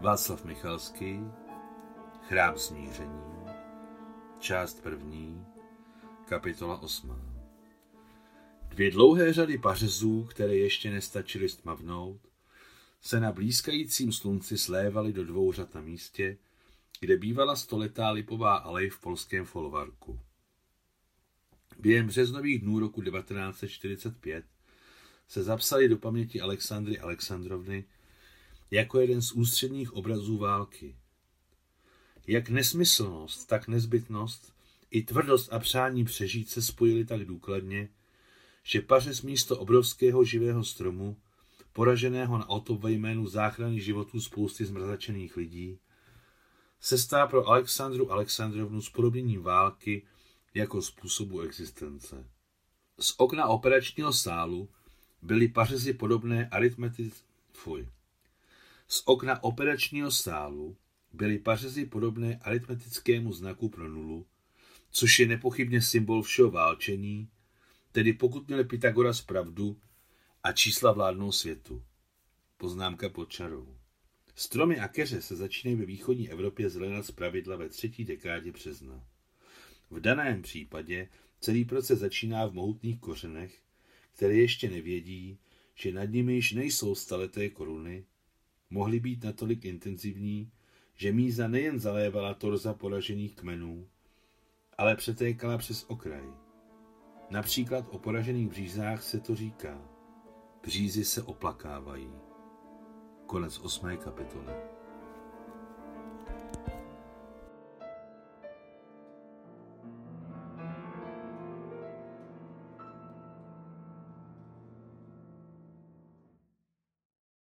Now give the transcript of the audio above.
Václav Michalský, Chrám smíření, část první, kapitola osmá. Dvě dlouhé řady pařezů, které ještě nestačily stmavnout, se na blízkajícím slunci slévaly do dvou řad na místě, kde bývala stoletá lipová alej v polském folvarku. Během březnových dnů roku 1945 se zapsali do paměti Alexandry Alexandrovny jako jeden z ústředních obrazů války. Jak nesmyslnost, tak nezbytnost, i tvrdost a přání přežít se spojili tak důkladně, že pařez místo obrovského živého stromu, poraženého na oto ve jménu záchrany životů spousty zmrzačených lidí, se stá pro Alexandru Alexandrovnu podobněním války jako způsobu existence. Z okna operačního sálu byly pařezy podobné aritmetiz... Fuj. Z okna operačního sálu byly pařezy podobné aritmetickému znaku pro nulu, což je nepochybně symbol všeho válčení, tedy pokud měl Pythagoras pravdu a čísla vládnou světu. Poznámka pod čarou. Stromy a keře se začínají ve východní Evropě zelenat z pravidla ve třetí dekádě března. V daném případě celý proces začíná v mohutných kořenech, které ještě nevědí, že nad nimi již nejsou staleté koruny, mohly být natolik intenzivní, že míza nejen zalévala torza poražených kmenů, ale přetékala přes okraj. Například o poražených břízách se to říká. Břízy se oplakávají. Konec osmé kapitoly.